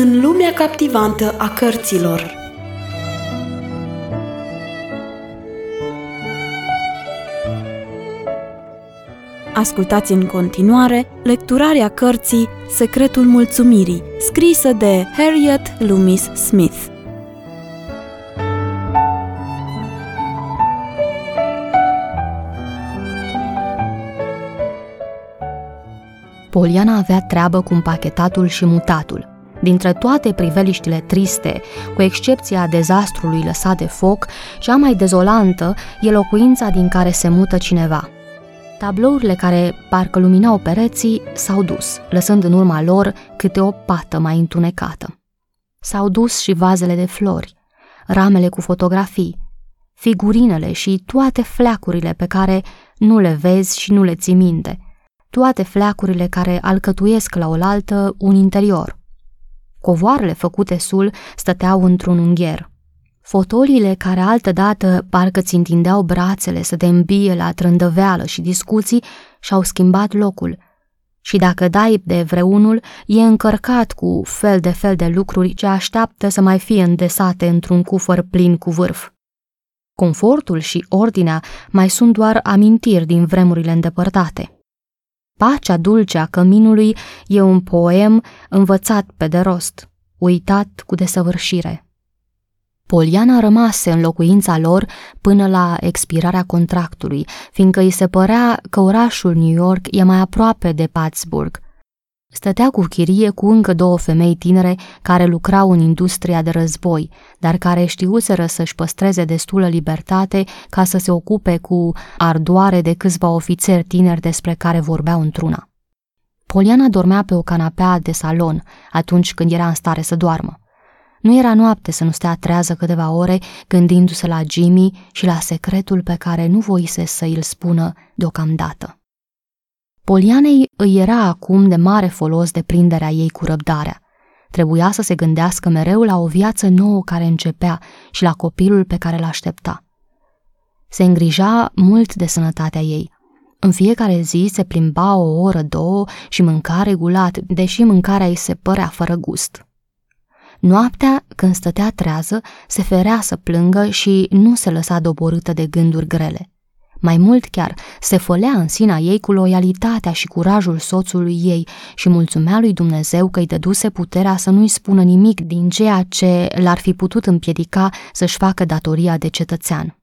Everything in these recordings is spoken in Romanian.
în lumea captivantă a cărților. Ascultați în continuare lecturarea cărții Secretul Mulțumirii, scrisă de Harriet Loomis Smith. Poliana avea treabă cu împachetatul și mutatul. Dintre toate priveliștile triste, cu excepția dezastrului lăsat de foc, cea mai dezolantă e locuința din care se mută cineva. Tablourile care parcă luminau pereții s-au dus, lăsând în urma lor câte o pată mai întunecată. S-au dus și vazele de flori, ramele cu fotografii, figurinele și toate fleacurile pe care nu le vezi și nu le ții minte – toate fleacurile care alcătuiesc la oaltă un interior. Covoarele făcute sul stăteau într-un ungher. Fotoliile care altădată parcă ți întindeau brațele să te îmbie la trândăveală și discuții și-au schimbat locul. Și dacă dai de vreunul, e încărcat cu fel de fel de lucruri ce așteaptă să mai fie îndesate într-un cufăr plin cu vârf. Confortul și ordinea mai sunt doar amintiri din vremurile îndepărtate. Pacea dulce a căminului e un poem învățat pe de rost, uitat cu desăvârșire. Poliana rămase în locuința lor până la expirarea contractului, fiindcă îi se părea că orașul New York e mai aproape de Pittsburgh Stătea cu chirie cu încă două femei tinere care lucrau în industria de război, dar care știuseră să-și păstreze destulă libertate ca să se ocupe cu ardoare de câțiva ofițeri tineri despre care vorbeau într-una. Poliana dormea pe o canapea de salon atunci când era în stare să doarmă. Nu era noapte să nu stea trează câteva ore gândindu-se la Jimmy și la secretul pe care nu voise să îl spună deocamdată. Polianei îi era acum de mare folos de prinderea ei cu răbdarea. Trebuia să se gândească mereu la o viață nouă care începea și la copilul pe care l-aștepta. Se îngrija mult de sănătatea ei. În fiecare zi se plimba o oră, două și mânca regulat, deși mâncarea îi se părea fără gust. Noaptea, când stătea trează, se ferea să plângă și nu se lăsa doborâtă de gânduri grele. Mai mult chiar, se fălea în sina ei cu loialitatea și curajul soțului ei și mulțumea lui Dumnezeu că îi dăduse puterea să nu-i spună nimic din ceea ce l-ar fi putut împiedica să-și facă datoria de cetățean.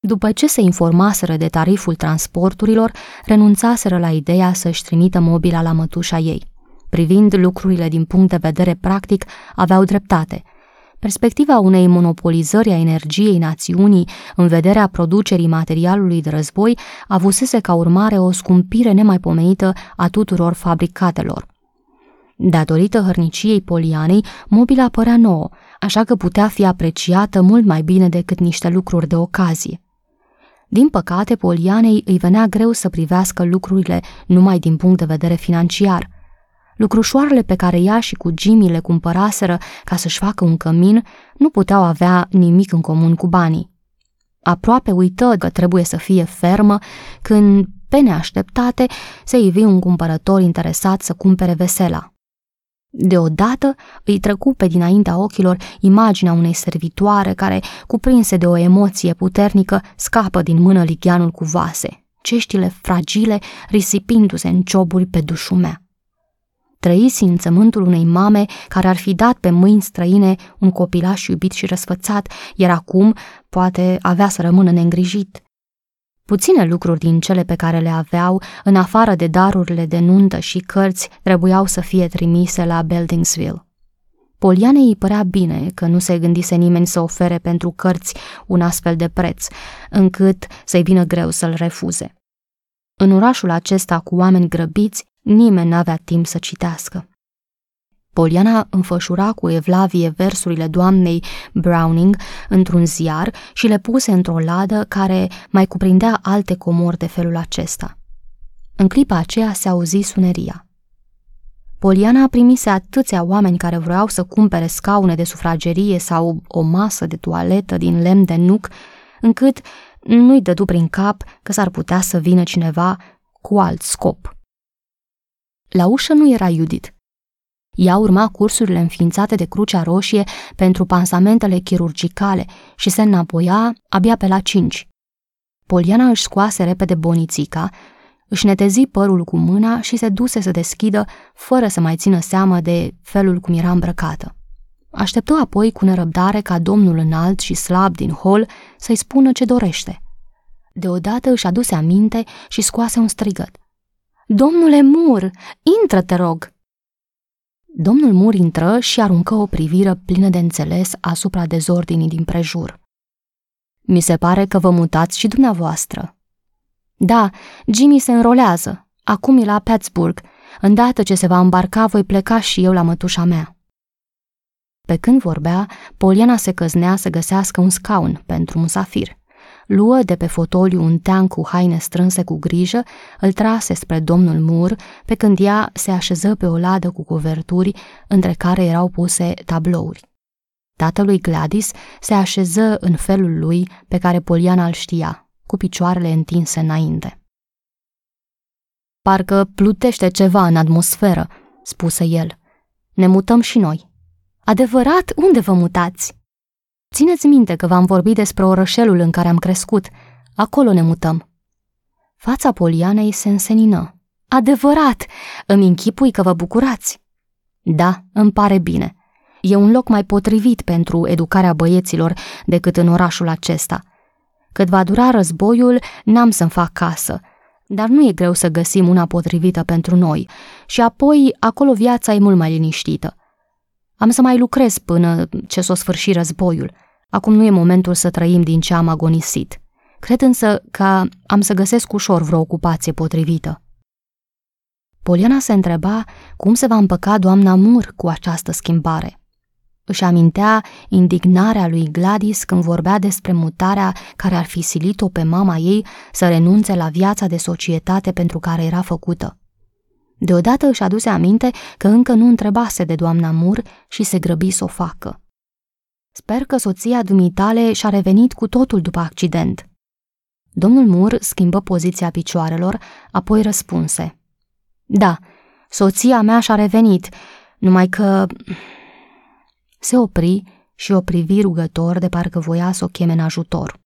După ce se informaseră de tariful transporturilor, renunțaseră la ideea să-și trimită mobila la mătușa ei. Privind lucrurile din punct de vedere practic, aveau dreptate – Perspectiva unei monopolizări a energiei națiunii în vederea producerii materialului de război avusese ca urmare o scumpire nemaipomenită a tuturor fabricatelor. Datorită hărniciei Polianei, mobila părea nouă, așa că putea fi apreciată mult mai bine decât niște lucruri de ocazie. Din păcate, Polianei îi venea greu să privească lucrurile numai din punct de vedere financiar – Lucrușoarele pe care ea și cu Jimmy le cumpăraseră ca să-și facă un cămin nu puteau avea nimic în comun cu banii. Aproape uită că trebuie să fie fermă când, pe neașteptate, se ivi un cumpărător interesat să cumpere vesela. Deodată îi trecu pe dinaintea ochilor imaginea unei servitoare care, cuprinse de o emoție puternică, scapă din mână ligheanul cu vase, ceștile fragile risipindu-se în cioburi pe dușumea trăi simțământul unei mame care ar fi dat pe mâini străine un copilaș iubit și răsfățat, iar acum poate avea să rămână neîngrijit. Puține lucruri din cele pe care le aveau, în afară de darurile de nuntă și cărți, trebuiau să fie trimise la Beldingsville. Poliane îi părea bine că nu se gândise nimeni să ofere pentru cărți un astfel de preț, încât să-i vină greu să-l refuze. În orașul acesta cu oameni grăbiți, Nimeni n-avea timp să citească. Poliana înfășura cu evlavie versurile doamnei Browning într-un ziar și le puse într-o ladă care mai cuprindea alte comori de felul acesta. În clipa aceea se auzi suneria. Poliana primise atâția oameni care vreau să cumpere scaune de sufragerie sau o masă de toaletă din lemn de nuc, încât nu-i dădu prin cap că s-ar putea să vină cineva cu alt scop. La ușă nu era Judith. Ea urma cursurile înființate de Crucea Roșie pentru pansamentele chirurgicale și se înapoia abia pe la cinci. Poliana își scoase repede bonițica, își netezi părul cu mâna și se duse să deschidă, fără să mai țină seamă de felul cum era îmbrăcată. Așteptă apoi cu nerăbdare ca domnul înalt și slab din hol să-i spună ce dorește. Deodată își aduse aminte și scoase un strigăt. Domnule Mur, intră, te rog!" Domnul Mur intră și aruncă o privire plină de înțeles asupra dezordinii din prejur. Mi se pare că vă mutați și dumneavoastră. Da, Jimmy se înrolează. Acum e la Pittsburgh. Îndată ce se va îmbarca, voi pleca și eu la mătușa mea. Pe când vorbea, Poliana se căznea să găsească un scaun pentru musafir. Luă de pe fotoliu un tean cu haine strânse cu grijă, îl trase spre domnul Mur, pe când ea se așeză pe o ladă cu coverturi, între care erau puse tablouri. Tatălui Gladys se așeză în felul lui pe care Poliana îl știa, cu picioarele întinse înainte. Parcă plutește ceva în atmosferă, spuse el. Ne mutăm și noi. Adevărat, unde vă mutați? Țineți minte că v-am vorbit despre orășelul în care am crescut. Acolo ne mutăm. Fața Polianei se însenină. Adevărat! Îmi închipui că vă bucurați. Da, îmi pare bine. E un loc mai potrivit pentru educarea băieților decât în orașul acesta. Cât va dura războiul, n-am să-mi fac casă, dar nu e greu să găsim una potrivită pentru noi și apoi acolo viața e mult mai liniștită. Am să mai lucrez până ce s-o sfârși războiul. Acum nu e momentul să trăim din ce am agonisit. Cred însă că am să găsesc ușor vreo ocupație potrivită. Poliana se întreba cum se va împăca doamna Mur cu această schimbare. Își amintea indignarea lui Gladys când vorbea despre mutarea care ar fi silit-o pe mama ei să renunțe la viața de societate pentru care era făcută. Deodată își aduse aminte că încă nu întrebase de doamna Mur și se grăbi să o facă. Sper că soția dumitale și-a revenit cu totul după accident. Domnul Mur schimbă poziția picioarelor, apoi răspunse. Da, soția mea și-a revenit, numai că... Se opri și o privi rugător de parcă voia să o cheme în ajutor.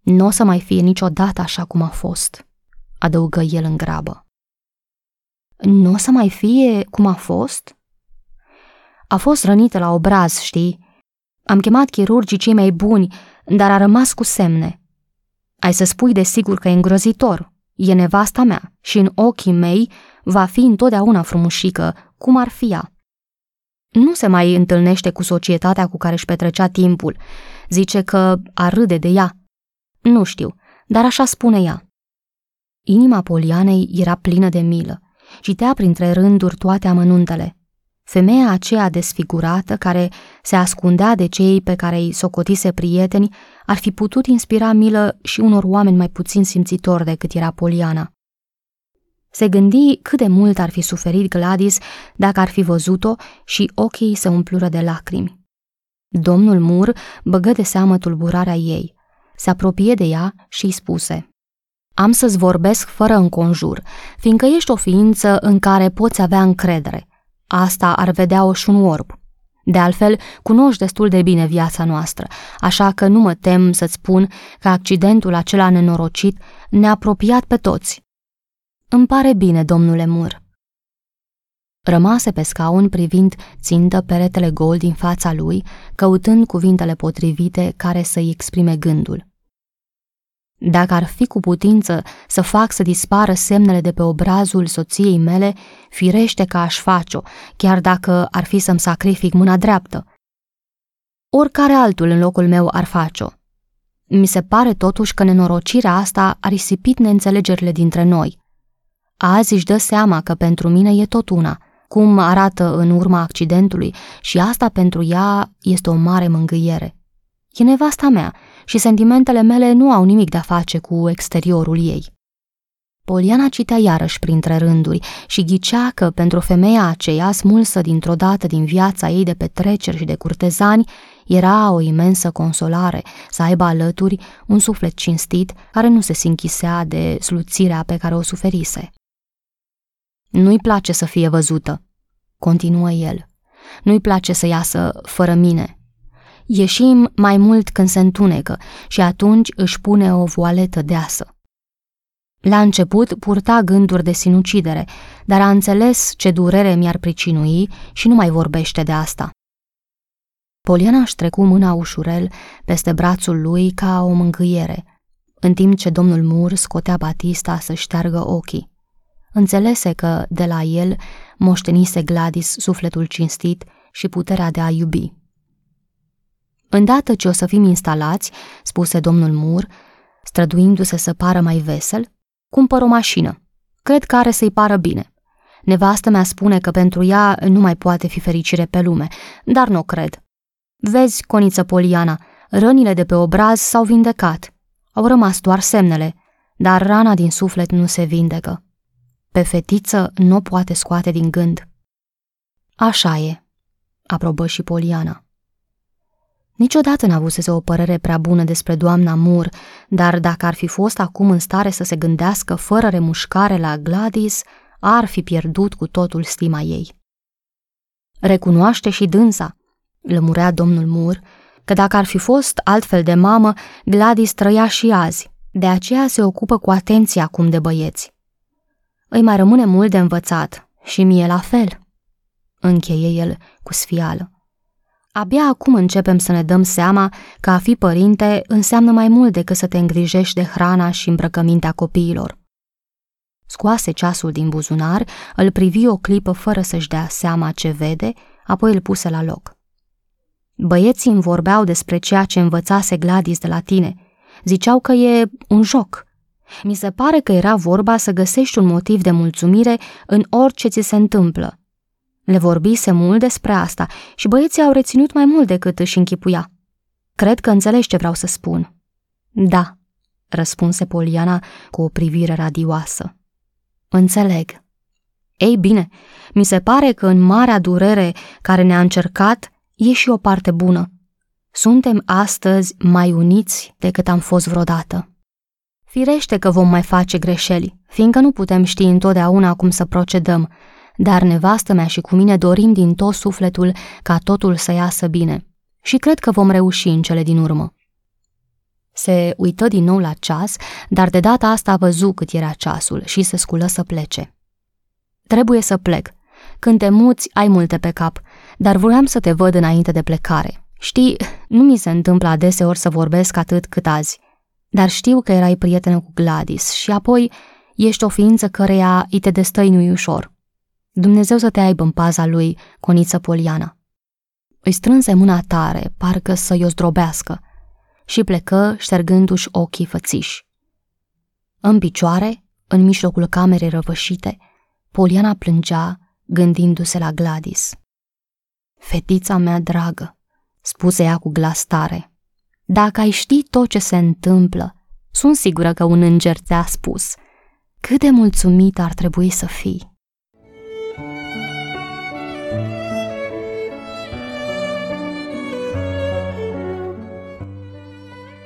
Nu o să mai fie niciodată așa cum a fost, adăugă el în grabă. Nu o să mai fie cum a fost? A fost rănită la obraz, știi? Am chemat chirurgii cei mai buni, dar a rămas cu semne. Ai să spui de sigur că e îngrozitor. E nevasta mea și în ochii mei va fi întotdeauna frumușică, cum ar fi ea. Nu se mai întâlnește cu societatea cu care își petrecea timpul. Zice că ar râde de ea. Nu știu, dar așa spune ea. Inima Polianei era plină de milă. Citea printre rânduri toate amănuntele. Femeia aceea desfigurată, care se ascundea de cei pe care îi socotise prieteni, ar fi putut inspira milă și unor oameni mai puțin simțitori decât era Poliana. Se gândi cât de mult ar fi suferit Gladys dacă ar fi văzut-o și ochii se umplură de lacrimi. Domnul Mur băgă de seamă tulburarea ei. Se apropie de ea și îi spuse Am să-ți vorbesc fără înconjur, fiindcă ești o ființă în care poți avea încredere – Asta ar vedea-o și un orb. De altfel, cunoști destul de bine viața noastră, așa că nu mă tem să-ți spun că accidentul acela nenorocit ne-a apropiat pe toți. Îmi pare bine, domnule Mur. Rămase pe scaun privind țintă peretele gol din fața lui, căutând cuvintele potrivite care să-i exprime gândul. Dacă ar fi cu putință să fac să dispară semnele de pe obrazul soției mele, firește că aș face-o, chiar dacă ar fi să-mi sacrific mâna dreaptă. Oricare altul în locul meu ar face-o. Mi se pare totuși că nenorocirea asta a risipit neînțelegerile dintre noi. Azi își dă seama că pentru mine e tot una, cum arată în urma accidentului și asta pentru ea este o mare mângâiere. E nevasta mea și sentimentele mele nu au nimic de-a face cu exteriorul ei. Poliana citea iarăși printre rânduri și ghicea că pentru femeia aceea smulsă dintr-o dată din viața ei de petreceri și de curtezani, era o imensă consolare să aibă alături un suflet cinstit care nu se sinchisea de sluțirea pe care o suferise. Nu-i place să fie văzută, continuă el. Nu-i place să iasă fără mine. Ieșim mai mult când se întunecă și atunci își pune o voaletă deasă. La început purta gânduri de sinucidere, dar a înțeles ce durere mi-ar pricinui și nu mai vorbește de asta. Poliana își trecu mâna ușurel peste brațul lui ca o mângâiere, în timp ce domnul Mur scotea Batista să șteargă ochii. Înțelese că, de la el, moștenise Gladys sufletul cinstit și puterea de a iubi. Îndată ce o să fim instalați, spuse domnul Mur, străduindu-se să pară mai vesel, cumpăr o mașină. Cred că are să-i pară bine. Nevastă mea spune că pentru ea nu mai poate fi fericire pe lume, dar nu o cred. Vezi, coniță Poliana, rănile de pe obraz s-au vindecat. Au rămas doar semnele, dar rana din suflet nu se vindecă. Pe fetiță nu o poate scoate din gând. Așa e, aprobă și Poliana. Niciodată n-a avusese o părere prea bună despre doamna Mur, dar dacă ar fi fost acum în stare să se gândească fără remușcare la Gladys, ar fi pierdut cu totul stima ei. Recunoaște și dânsa, lămurea domnul Mur, că dacă ar fi fost altfel de mamă, Gladys trăia și azi, de aceea se ocupă cu atenție acum de băieți. Îi mai rămâne mult de învățat și mie la fel, încheie el cu sfială. Abia acum începem să ne dăm seama că a fi părinte înseamnă mai mult decât să te îngrijești de hrana și îmbrăcămintea copiilor. Scoase ceasul din buzunar, îl privi o clipă fără să-și dea seama ce vede, apoi îl puse la loc. Băieții îmi vorbeau despre ceea ce învățase Gladys de la tine. Ziceau că e un joc. Mi se pare că era vorba să găsești un motiv de mulțumire în orice ți se întâmplă. Le vorbise mult despre asta și băieții au reținut mai mult decât își închipuia. Cred că înțelegi ce vreau să spun. Da, răspunse Poliana cu o privire radioasă. Înțeleg. Ei bine, mi se pare că în marea durere care ne-a încercat e și o parte bună. Suntem astăzi mai uniți decât am fost vreodată. Firește că vom mai face greșeli, fiindcă nu putem ști întotdeauna cum să procedăm, dar nevastă mea și cu mine dorim din tot sufletul ca totul să iasă bine și cred că vom reuși în cele din urmă. Se uită din nou la ceas, dar de data asta a văzut cât era ceasul și se sculă să plece. Trebuie să plec. Când te muți, ai multe pe cap, dar vroiam să te văd înainte de plecare. Știi, nu mi se întâmplă adeseori să vorbesc atât cât azi, dar știu că erai prietenă cu Gladys și apoi ești o ființă căreia îi te destăinui ușor. Dumnezeu să te aibă în paza lui, coniță Poliana. Îi strânse mâna tare, parcă să-i o zdrobească, și plecă ștergându-și ochii fățiși. În picioare, în mijlocul camerei răvășite, Poliana plângea, gândindu-se la Gladys. Fetița mea dragă, spuse ea cu glas tare, dacă ai ști tot ce se întâmplă, sunt sigură că un înger ți-a spus cât de mulțumit ar trebui să fii.